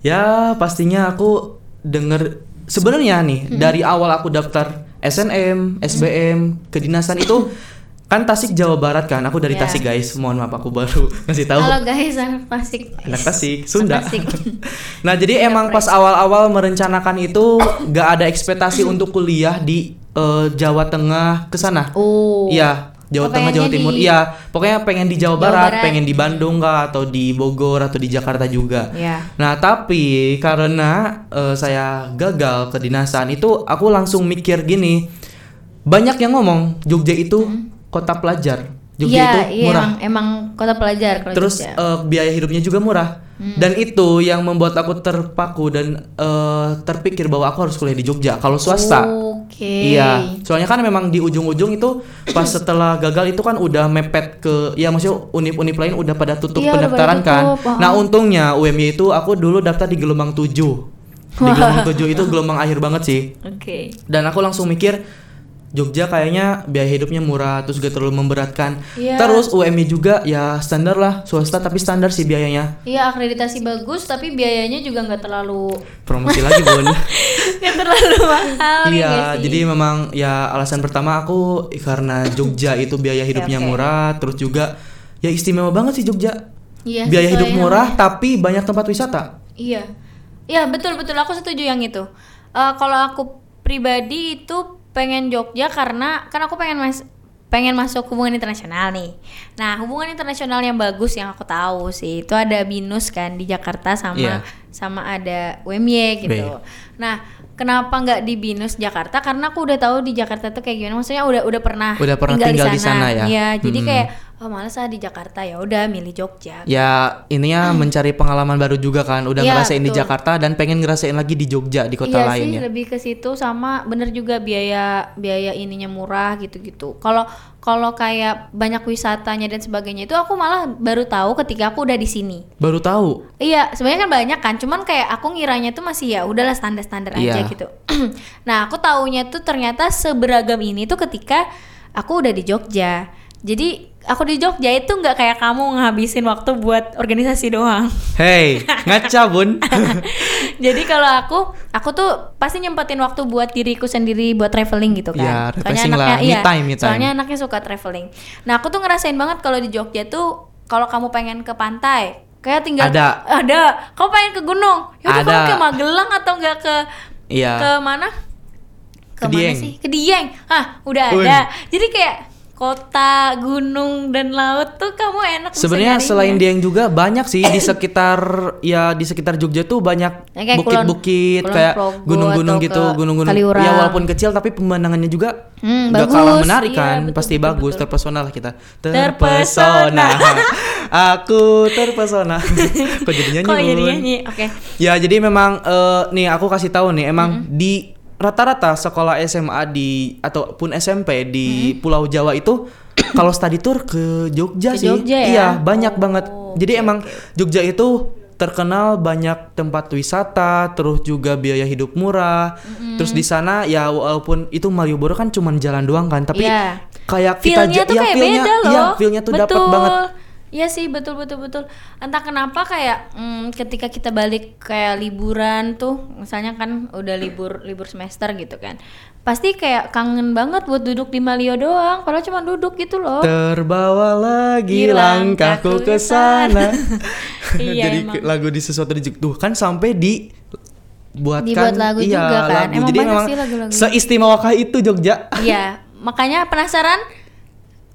Ya pastinya aku denger sebenarnya nih dari awal aku daftar SNM, SBM, kedinasan itu kan Tasik Jawa Barat kan. Aku dari Ya. Tasik guys. Mohon maaf aku baru ngasih tahu. Halo guys, anak Tasik. Anak Tasik, Sunda. Tasik. nah, jadi emang pas awal-awal merencanakan itu gak ada ekspektasi untuk kuliah di eh, Jawa Tengah ke sana. Oh. Iya, Jawa Oh, Tengah, Jawa Timur. di- Iya, pokoknya pengen di Jawa, Jawa Barat, Barat. pengen di Bandung kah atau di Bogor atau di Jakarta juga. Iya. Nah, tapi karena eh, saya gagal kedinasan itu aku langsung mikir gini. Banyak yang ngomong Jogja itu kota pelajar. Jogja Iya, itu iya murah. emang, emang kota pelajar kalau Terus Jogja. eh, biaya hidupnya juga murah. Dan itu yang membuat aku terpaku dan eh, terpikir bahwa aku harus kuliah di Jogja kalau swasta. Oke. Iya, soalnya kan memang di ujung-ujung itu pas setelah gagal itu kan udah mepet ke ya maksudnya univ-univ lain udah pada tutup Iya, pada pendaftaran kan. tutup, Nah, oh. untungnya UMY itu aku dulu daftar di gelombang 7. Di gelombang 7 itu gelombang akhir banget sih. Oke. Dan aku langsung mikir Jogja kayaknya biaya hidupnya murah terus gak terlalu memberatkan. Iya. Terus UMY juga ya standar lah, swasta tapi standar sih biayanya. Iya akreditasi bagus tapi biayanya juga nggak terlalu Promosi lagi, Bun. nggak terlalu mahal ya Iya, jadi memang ya alasan pertama aku karena Jogja itu biaya hidupnya oke. murah, terus juga ya istimewa banget sih Jogja. Iya, biaya hidup murah tapi banyak tempat wisata. Iya, iya betul betul aku setuju yang itu. Eh, kalau aku pribadi itu pengen Jogja karena kan aku pengen mas pengen masuk hubungan internasional nih. Nah hubungan internasional yang bagus yang aku tahu sih itu ada binus kan di Jakarta sama Iya. sama ada UMY gitu. Nah, kenapa nggak di Binus Jakarta? Karena aku udah tahu di Jakarta tuh kayak gimana. Maksudnya udah udah pernah Udah pernah tinggal di sana ya? Iya, jadi Hmm. kayak oh males ah di Jakarta ya udah milih Jogja. Ya ininya mencari pengalaman baru juga kan. Udah Iya, ngerasain di betul. Jakarta dan pengen ngerasain lagi di Jogja di kota iya lain sih ya. lebih ke situ sama bener juga biaya biaya ininya murah gitu-gitu. Kalau kalau kayak banyak wisatanya dan sebagainya itu aku malah baru tahu ketika aku udah di sini. Baru tahu. Iya, sebenarnya kan banyak kan, cuman kayak aku ngiranya tuh masih ya udahlah standar-standar aja Iya. gitu. nah, aku taunya tuh ternyata seberagam ini tuh ketika aku udah di Jogja. Jadi aku di Jogja itu nggak kayak kamu ngabisin waktu buat organisasi doang. Hey, ngaca bun. Jadi kalau aku, aku tuh pasti nyempetin waktu buat diriku sendiri buat traveling gitu kan. Ya, refreshing lah, me iya, time, me time. Soalnya anaknya suka traveling. Nah, aku tuh ngerasain banget kalau di Jogja tuh kalau kamu pengen ke pantai, kayak tinggal Ada. ada. Kamu pengen ke gunung, yaudah kamu ke Magelang atau enggak ke Iya. ke mana? Ke Ke mana Dieng. sih? Ke Dieng. Hah, udah Wih. ada. Jadi kayak kota, gunung dan laut tuh kamu enak Sebenarnya selain Dieng juga banyak sih di sekitar ya di sekitar Jogja tuh banyak Ya, bukit-bukit kayak gunung-gunung gitu, gunung-gunung. Ya walaupun kecil tapi pemandangannya juga Hmm, nggak bagus. kalah menarik Iya, kan, betul, pasti betul, bagus, betul. terpesona lah kita. Terpesona. Aku terpesona. Kok jadi nyanyi? Kok jadi nyanyi? Oke. Ya jadi memang eh, nih aku kasih tahu nih emang di rata-rata sekolah SMA di ataupun SMP di Pulau Jawa itu kalau study tour ke Jogja Ke sih. Jogja ya? Iya, banyak Oh, banget. Jadi oke, emang. Jogja itu terkenal banyak tempat wisata, terus juga biaya hidup murah. Terus di sana ya walaupun itu Malioboro kan cuman jalan doang kan, tapi Iya. kayak kita Feel-nya ja- tuh ya, kayak feel-nya- beda loh. Iya, feel-nya tuh dapat banget. Iya sih betul betul betul. Entah kenapa kayak mm, ketika kita balik kayak liburan tuh, misalnya kan udah libur libur semester gitu kan, pasti kayak kangen banget buat duduk di Malio doang. Padahal cuma duduk gitu loh. Terbawa lagi langkahku ke sana. Iya, Jadi emang. lagu di sesuatu di tuh kan sampai di buatkan Dibuat lagu iya, juga kan. lagu. Emang Jadi banyak memang sih lagu-lagu. seistimewakah itu Jogja. Iya, makanya penasaran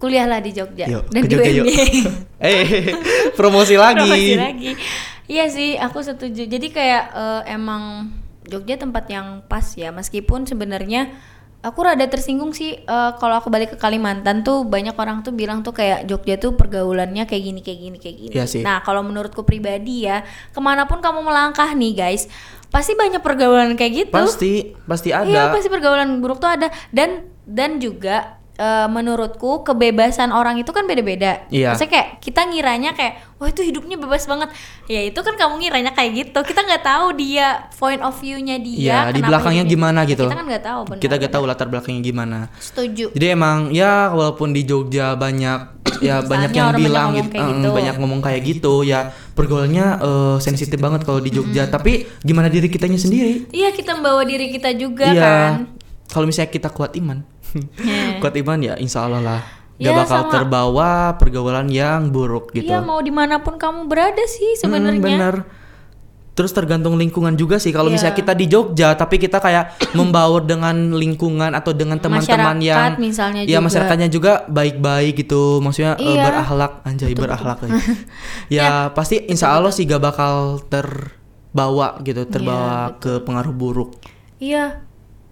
kuliahlah di Jogja Yuk, dan ke di Jogja yuk. Eh, promosi lagi. Promosi lagi. Iya sih, aku setuju. Jadi kayak eh, emang Jogja tempat yang pas ya, meskipun sebenarnya aku rada tersinggung sih eh, kalau aku balik ke Kalimantan tuh banyak orang tuh bilang tuh kayak Jogja tuh pergaulannya kayak gini kayak gini kayak gini. Iya sih. Nah kalau menurutku pribadi ya, ke mana pun kamu melangkah nih guys, pasti banyak pergaulan kayak gitu. Pasti pasti ada. Iya pasti pergaulan buruk tuh ada dan dan juga eh, menurutku kebebasan orang itu kan beda-beda. Iya. Maksudnya kayak kita ngiranya kayak wah itu hidupnya bebas banget. Ya itu kan kamu ngiranya kayak gitu. Kita nggak tahu dia point of view-nya dia. Iya, di belakangnya gimana gitu. Kita kan nggak tahu. benar, Kita gak benar. tahu latar belakangnya gimana. Setuju. Jadi emang ya walaupun di Jogja banyak ya banyak yang banyak bilang ngomong gitu, eh, gitu. banyak ngomong kayak gitu ya pergaulannya eh, sensitif banget kalau di Jogja. Tapi gimana diri kitanya sendiri? Iya kita membawa diri kita juga iya. kan. Kalau misalnya kita kuat iman. kuat iman ya insya Allah lah. Gak Ya, bakal sama. terbawa pergaulan yang buruk gitu. Iya mau di mana pun kamu berada sih Hmm, sebenarnya. bener. Terus tergantung lingkungan juga sih. Kalau Iya. misalnya kita di Jogja, tapi kita kayak membaur dengan lingkungan atau dengan teman-teman yang, misalnya ya juga. masyarakatnya juga baik-baik gitu. Maksudnya eh, Iya. berakhlak, anjay berakhlak. lagi. ya pasti Insya Allah sih gak bakal terbawa gitu, terbawa ke pengaruh buruk. Iya,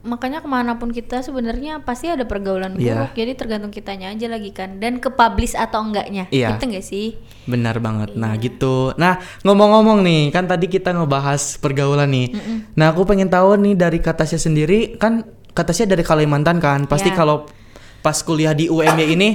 makanya ke mana pun kita sebenarnya pasti ada pergaulan buruk. Jadi tergantung kitanya aja lagi kan. Dan ke publish atau enggaknya. Iya. Itu enggak sih? Benar banget. Nah, Iya. gitu. Nah, ngomong-ngomong nih, kan tadi kita ngebahas pergaulan nih. Nah, aku pengen tahu nih dari Katasya sendiri, kan Katasya dari Kalimantan kan. Pasti Iya. kalau pas kuliah di UMY ini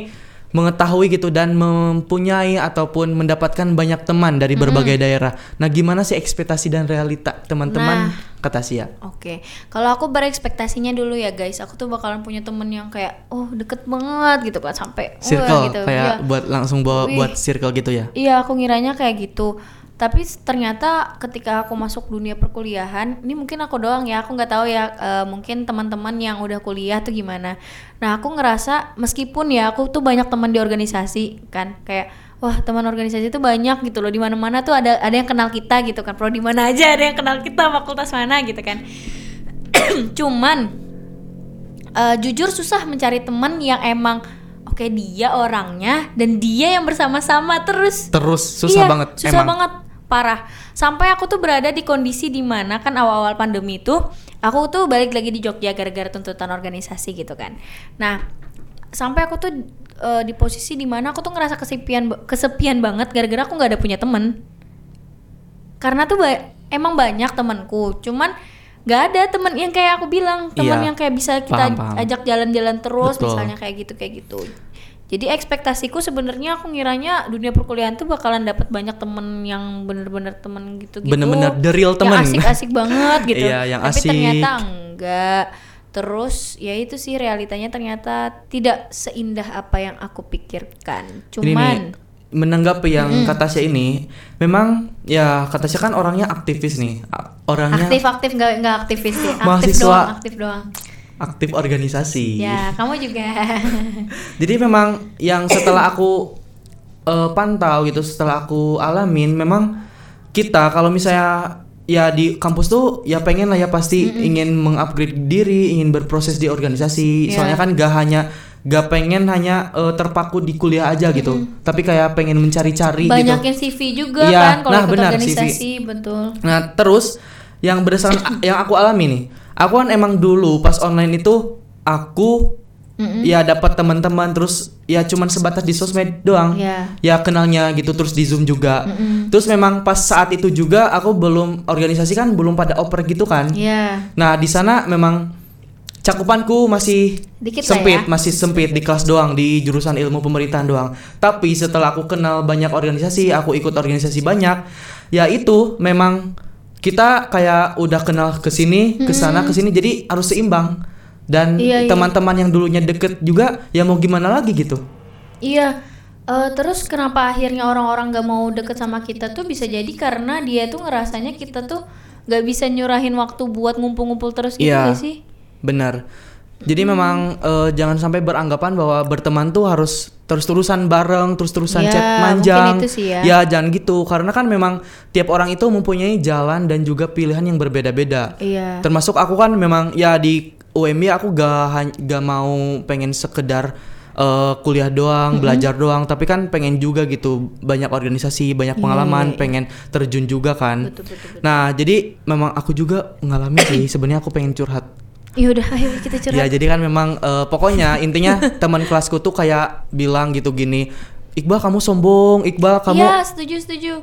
mengetahui gitu dan mempunyai ataupun mendapatkan banyak teman dari berbagai daerah. Nah, gimana sih ekspektasi dan realita teman-teman Nah. Katasya? Oke, kalau aku berekspektasinya dulu ya guys, aku tuh bakalan punya temen yang kayak, oh deket banget gitu kan sampai wah, Circle gitu. kayak Iya. buat langsung bawa Wih. buat circle gitu ya. Iya, aku ngiranya kayak gitu. Tapi ternyata ketika aku masuk dunia perkuliahan, ini mungkin aku doang ya, aku nggak tahu ya, eh, mungkin teman-teman yang udah kuliah tuh gimana. Nah, aku ngerasa meskipun ya aku tuh banyak teman di organisasi kan, kayak wah teman organisasi tuh banyak gitu loh, di mana-mana tuh ada ada yang kenal kita gitu kan, pro di mana aja ada yang kenal kita, fakultas mana gitu kan. Cuman eh, jujur susah mencari teman yang emang oke dia orangnya dan dia yang bersama-sama terus. Terus susah Iya, banget susah emang. banget parah. Sampai aku tuh berada di kondisi di mana kan awal-awal pandemi itu aku tuh balik lagi di Jogja gara-gara tuntutan organisasi gitu kan. Nah sampai aku tuh uh, di posisi di mana aku tuh ngerasa kesepian kesepian banget gara-gara aku nggak ada punya temen. Karena tuh ba emang banyak temenku cuman nggak ada temen yang kayak aku bilang teman Iya. yang kayak bisa kita Paham, paham. ajak jalan-jalan terus Betul. misalnya kayak gitu kayak gitu jadi ekspektasiku sebenarnya aku ngiranya dunia perkuliahan tuh bakalan dapat banyak temen yang bener-bener temen gitu-gitu Bener-bener the real temen. yang asik-asik banget gitu Iya, yang tapi asik. ternyata enggak terus ya itu sih realitanya ternyata tidak seindah apa yang aku pikirkan Ini cuman nih, menanggapi yang kata Tasya ini, memang ya kata Tasya kan orangnya aktivis nih, orangnya aktif aktif nggak nggak aktivis sih aktif Mahasiswa. doang aktif doang aktif organisasi. ya kamu juga Jadi memang yang setelah aku eh, pantau gitu, setelah aku alamin, memang kita kalau misalnya ya di kampus tuh ya pengen lah ya pasti ingin mengupgrade diri, ingin berproses di organisasi. Iya. Soalnya kan gak hanya gak pengen hanya eh, terpaku di kuliah aja gitu, tapi kayak pengen mencari-cari gitu. banyakin CV juga Iya, kan kalau nah, benar, organisasi betul Nah, terus yang berdasarkan yang aku alami nih, aku kan emang dulu pas online itu aku ya dapat teman-teman terus ya cuman sebatas di sosmed doang. Iya. Ya kenalnya gitu terus di Zoom juga. Terus memang pas saat itu juga aku belum organisasi kan belum pada oper gitu kan. ya Nah, di sana memang cakupanku masih Dikit sempit, ya. masih sempit di kelas doang di jurusan ilmu pemerintahan doang. Tapi setelah aku kenal banyak organisasi, aku ikut organisasi banyak, ya itu memang kita kayak udah kenal ke sini, ke sana, ke sini jadi harus seimbang. Dan Iya, iya. teman-teman yang dulunya deket juga ya mau gimana lagi gitu. Iya. Eh, terus kenapa akhirnya orang-orang gak mau deket sama kita tuh bisa jadi karena dia tuh ngerasanya kita tuh gak bisa nyurahin waktu buat ngumpul-ngumpul terus gitu Iya. gak sih? Benar. Jadi memang eh, jangan sampai beranggapan bahwa berteman tuh harus terus-terusan bareng, terus-terusan Ya, chat manjang. itu sih ya. jangan gitu. Karena kan memang tiap orang itu mempunyai jalan dan juga pilihan yang berbeda-beda. Iya. Termasuk aku kan memang ya di UMY aku gak gak mau pengen sekedar eh, kuliah doang, belajar doang, tapi kan pengen juga gitu banyak organisasi, banyak pengalaman, pengen terjun juga kan. Iya, Betul, betul, betul. Nah, jadi memang aku juga mengalami sih sebenarnya aku pengen curhat. Ya udah, ayo kita curhat. Ya jadi kan memang eh, pokoknya intinya teman kelasku tuh kayak bilang gitu gini, Iqbal kamu sombong, Iqbal kamu Iya, setuju, setuju.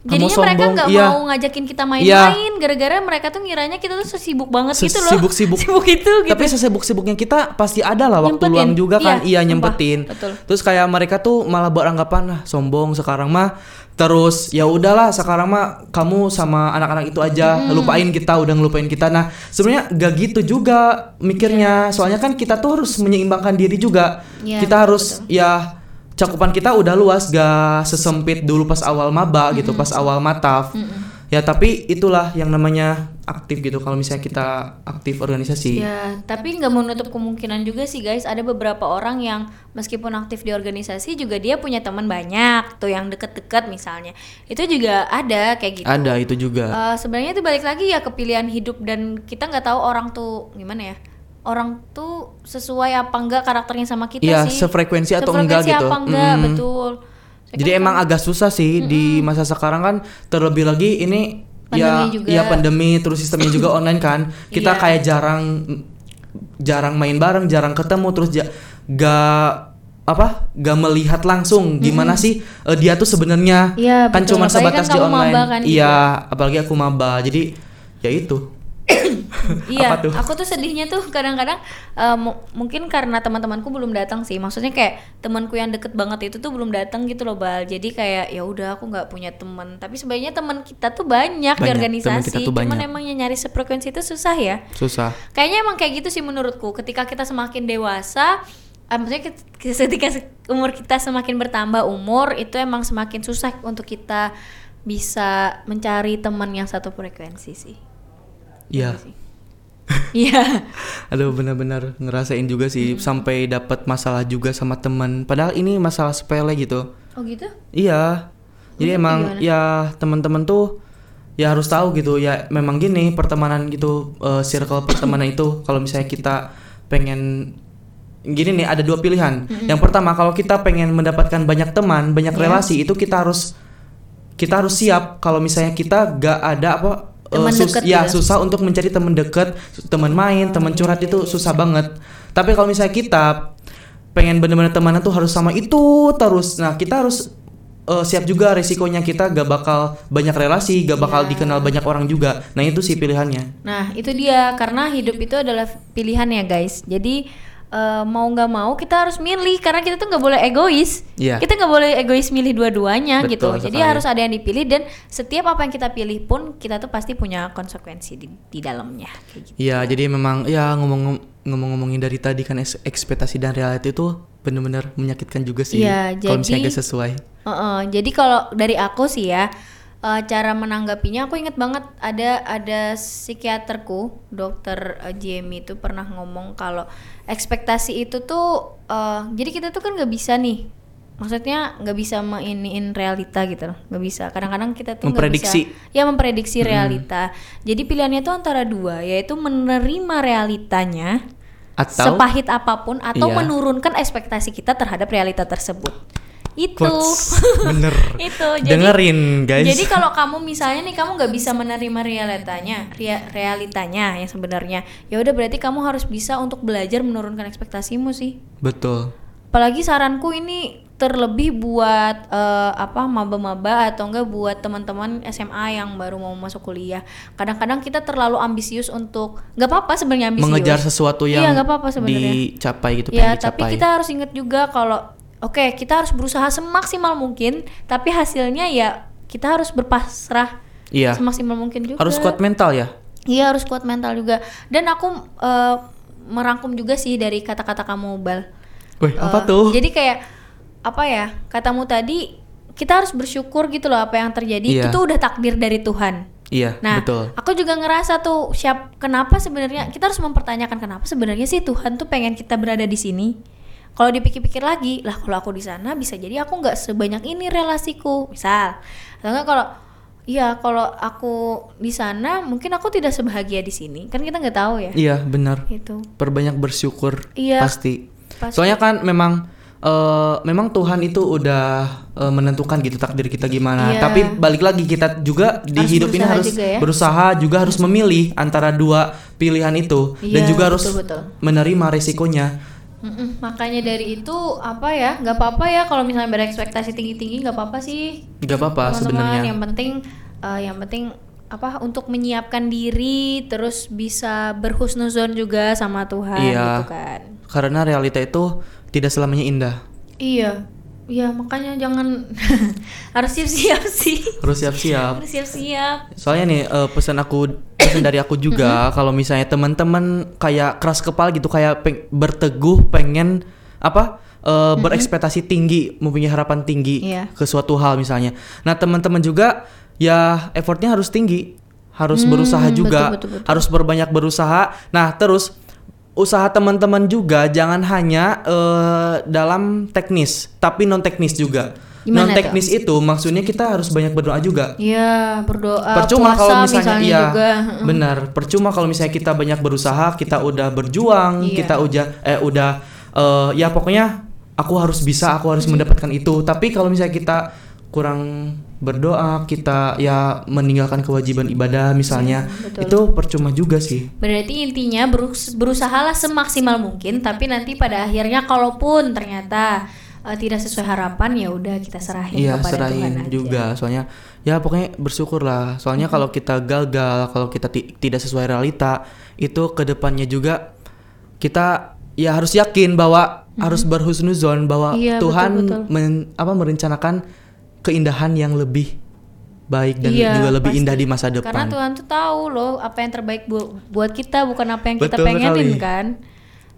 Jadinya mereka nggak iya. mau ngajakin kita Iya. main-main gara-gara mereka tuh ngiranya kita tuh sesibuk banget gitu loh. Sesibuk-sibuk. Sibuk itu gitu. tapi sesibuk-sibuknya kita pasti ada lah waktu Nyempetin. luang juga kan, Iya, iya, sumpah. nyempetin. Betul. Terus kayak mereka tuh malah beranggapan lah sombong sekarang mah. Terus ya udahlah sekarang mah kamu sama anak-anak itu aja lupain kita udah ngelupain kita. Nah sebenarnya gak gitu juga mikirnya. Soalnya kan kita tuh harus menyeimbangkan diri juga. Iya, kita betul, harus ya cakupan kita udah luas gak sesempit dulu pas awal maba gitu pas awal mataf ya tapi itulah yang namanya aktif gitu kalau misalnya kita aktif organisasi Ya, tapi nggak menutup kemungkinan juga sih guys. Ada beberapa orang yang meskipun aktif di organisasi juga dia punya teman banyak tuh yang deket-deket misalnya. Itu juga ada kayak gitu. ada itu juga Eh, Sebenarnya itu balik lagi ya ke pilihan hidup dan kita nggak tahu orang tuh gimana ya. Orang tuh sesuai apa enggak karakternya sama kita Iya, sih. sefrekuensi atau enggak Sefrekuensi gitu. apa enggak, Mm. betul. Saya jadi kan emang agak susah sih di masa sekarang kan terlebih lagi ini ya Pandemi juga. ya pandemi terus sistemnya juga online kan kita Iya. kayak jarang jarang main bareng jarang ketemu terus ja, gak apa gak melihat langsung gimana sih eh, dia tuh sebenarnya Iya, kan cuma Apalagi sebatas kan di online kan iya apalagi aku maba jadi ya itu Iya, tuh? aku tuh sedihnya tuh kadang-kadang mu- mungkin karena teman-temanku belum datang sih. Maksudnya kayak temanku yang deket banget itu tuh belum datang gitu loh, Bal. Jadi kayak ya udah aku nggak punya teman. Tapi sebenarnya teman kita tuh banyak, di Banyak, organisasi. teman kita tuh Cuman banyak. emang nyari sefrekuensi itu susah ya. susah Kayaknya emang kayak gitu sih menurutku. Ketika kita semakin dewasa, eh, maksudnya ket- ketika umur kita semakin bertambah umur, itu emang semakin susah untuk kita bisa mencari teman yang satu frekuensi sih. Iya Iya. Aduh benar-benar ngerasain juga sih sampai dapat masalah juga sama teman. Padahal ini masalah sepele gitu. Oh gitu? Iya. Jadi Hmm, emang gimana? ya teman-teman tuh ya harus tahu gitu ya memang gini pertemanan gitu eh, circle pertemanan itu kalau misalnya kita pengen gini nih ada dua pilihan. Yang pertama kalau kita pengen mendapatkan banyak teman, banyak Ya. relasi itu kita harus kita harus siap kalau misalnya kita gak ada apa eh, Teman sus- deket ya gitu. susah untuk mencari teman dekat, teman main, teman curhat itu susah banget. Tapi kalau misalnya kita pengen bener-bener temenan tuh harus sama itu terus. Nah, kita harus eh, siap juga resikonya kita gak bakal banyak relasi, gak bakal Iya. dikenal banyak orang juga. Nah, itu sih pilihannya. Nah, itu dia karena hidup itu adalah pilihan ya, guys. Jadi eh, mau nggak mau kita harus milih karena kita tuh nggak boleh egois. Iya. Kita nggak boleh egois milih dua-duanya gitu. Jadi sekali. harus ada yang dipilih dan setiap apa yang kita pilih pun kita tuh pasti punya konsekuensi di, di dalamnya. Kayak gitu. Iya, jadi memang ya ngomong ngomong-ngomongin dari tadi kan eks- ekspektasi dan realita itu bener-bener menyakitkan juga sih. Iya, kalau misalnya jadi- gak sesuai. Heeh, jadi kalau dari aku sih ya eh, cara menanggapinya aku inget banget ada ada psikiaterku dokter eh, Jamie itu pernah ngomong kalau ekspektasi itu tuh eh, jadi kita tuh kan nggak bisa nih maksudnya nggak bisa mainin realita gitu loh nggak bisa kadang-kadang kita tuh Memprediksi. bisa ya memprediksi realita jadi pilihannya tuh antara dua yaitu menerima realitanya Atau sepahit apa pun atau Iya. menurunkan ekspektasi kita terhadap realita tersebut itu Quotes. bener. itu jadi Dengerin guys. jadi kalau kamu misalnya nih kamu nggak bisa menerima realitanya rea- realitanya yang sebenarnya ya udah berarti kamu harus bisa untuk belajar menurunkan ekspektasimu sih Betul. apalagi saranku ini terlebih buat eh, apa maba-maba atau enggak buat teman-teman SMA yang baru mau masuk kuliah kadang-kadang kita terlalu ambisius untuk nggak apa-apa sebenarnya ambisius Mengejar sesuatu yang iya nggak apa-apa sebenarnya dicapai gitu, Ya, tapi dicapai. kita harus ingat juga kalau oke, kita harus berusaha semaksimal mungkin, tapi hasilnya ya kita harus berpasrah Iya. semaksimal mungkin juga. Harus kuat mental ya. Iya, harus kuat mental juga. Dan aku eh, merangkum juga sih dari kata-kata kamu, Bal. Wih, Eh, apa tuh? Jadi kayak apa ya? Katamu tadi kita harus bersyukur gitu loh apa yang terjadi. Iya. Itu tuh udah takdir dari Tuhan. Iya, Nah, betul. aku juga ngerasa tuh siap kenapa sebenarnya kita harus mempertanyakan kenapa sebenarnya sih Tuhan tuh pengen kita berada di sini. Kalau dipikir-pikir lagi, lah kalau aku di sana bisa jadi aku nggak sebanyak ini relasiku, misal. Atau enggak kalau Iya, kalau aku di sana mungkin aku tidak sebahagia di sini. Kan kita nggak tahu ya. Iya, benar. Itu. Perbanyak bersyukur Iya. pasti. Pasti. Soalnya kan memang eh, memang Tuhan itu udah eh, menentukan gitu takdir kita gimana. Iya. Tapi balik lagi kita juga di Harus hidup ini berusaha harus juga ya. berusaha juga harus memilih antara dua pilihan itu dan Iya, juga harus betul-betul. menerima resikonya. Mm-mm, makanya dari itu apa ya nggak apa-apa ya kalau misalnya berekspektasi tinggi-tinggi nggak apa-apa sih Gak apa-apa sebenarnya. yang penting eh, yang penting apa untuk menyiapkan diri terus bisa berhusnuzon juga sama Tuhan Iya. gitu kan Karena realita itu tidak selamanya indah. iya iya makanya jangan harus siap-siap sih Harus siap-siap. harus siap-siap Soalnya nih eh, pesan aku pesan dari aku juga kalau misalnya teman-teman kayak keras kepala gitu kayak peng- berteguh pengen apa eh, berekspektasi tinggi mempunyai harapan tinggi Iya. ke suatu hal misalnya. Nah teman-teman juga ya effortnya harus tinggi harus Hmm, berusaha betul, juga betul, betul. harus berbanyak berusaha. Nah terus usaha teman-teman juga jangan hanya eh, dalam teknis tapi non teknis juga. Gimana non teknis itu maksudnya kita harus banyak berdoa juga. Iya berdoa percuma puasa kalau misalnya, iya juga. benar. Percuma kalau misalnya kita banyak berusaha kita udah berjuang Iya. kita udah eh udah eh, ya pokoknya aku harus bisa aku harus mendapatkan itu. Tapi kalau misalnya kita kurang berdoa kita ya meninggalkan kewajiban ibadah misalnya Iya, betul. itu percuma juga sih Berarti intinya berus- berusahalah semaksimal mungkin, tapi nanti pada akhirnya kalaupun ternyata eh, tidak sesuai harapan ya udah kita serahin Iya kepada Tuhan serahin aja. juga soalnya ya pokoknya bersyukur lah soalnya kalau kita gagal kalau kita ti- tidak sesuai realita itu ke depannya juga kita ya harus yakin bahwa harus berhusnuzon bahwa Iya, Tuhan betul-betul. men- apa merencanakan keindahan yang lebih baik dan Iya, juga lebih pasti. indah di masa Karena depan. Tuhan tuh tahu loh apa yang terbaik bu- buat kita bukan apa yang kita Betul pengenin sekali. kan.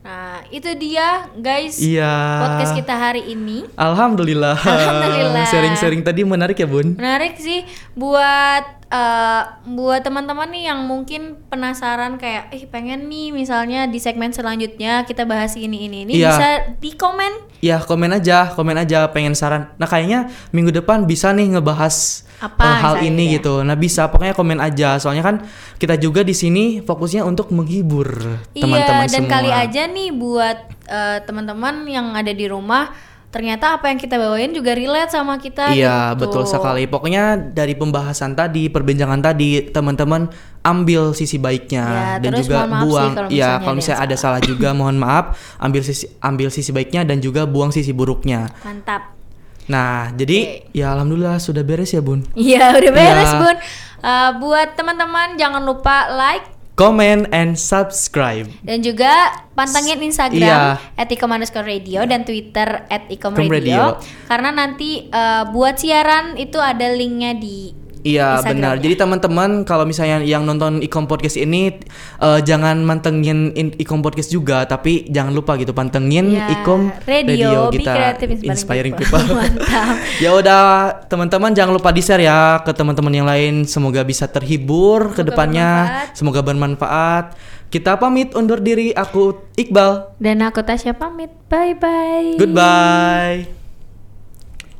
Nah itu dia guys Iya. podcast kita hari ini. Alhamdulillah. Alhamdulillah. Sharing-sharing tadi menarik ya Bun. Menarik sih buat eh, buat teman-teman nih yang mungkin penasaran kayak eh pengen nih misalnya di segmen selanjutnya kita bahas ini ini ini Iya. bisa di komen Ya komen aja, komen aja pengen saran. Nah kayaknya minggu depan bisa nih ngebahas Apa eh, hal ini ya? gitu. Nah bisa, pokoknya komen aja. Soalnya kan kita juga di sini fokusnya untuk menghibur teman-teman iya dan semua. kali aja nih buat eh, teman-teman yang ada di rumah ternyata apa yang kita bawain juga relate sama kita Iya, gitu. betul sekali. Pokoknya dari pembahasan tadi, perbincangan tadi, teman-teman ambil sisi baiknya Ya, dan juga maaf sih buang. kalau Iya, misalnya kalau ada misalnya yang ada salah juga mohon maaf, ambil sisi ambil sisi baiknya dan juga buang sisi buruknya. Mantap. Nah, jadi ya alhamdulillah sudah beres ya, Bun. Iya, udah beres, Iya. Bun. Uh, buat teman-teman jangan lupa like Comment and subscribe. dan juga pantengin Instagram Iya. @icom_radio dan Twitter Ikom Radio. karena nanti uh, buat siaran itu ada linknya di Iya benar. Jadi teman-teman kalau misalnya yang nonton Ikom Podcast ini eh, jangan mantengin in- Ikom Podcast juga, tapi jangan lupa gitu pantengin Ya, Ikom Radio, Be kita Creative, Inspiring People. Mantap. ya udah teman-teman jangan lupa di share ya ke teman-teman yang lain. Semoga bisa terhibur ke Semoga depannya. bermanfaat. Semoga bermanfaat. Kita pamit undur diri. Aku Iqbal. Dan aku Tasya pamit. Bye bye. Goodbye.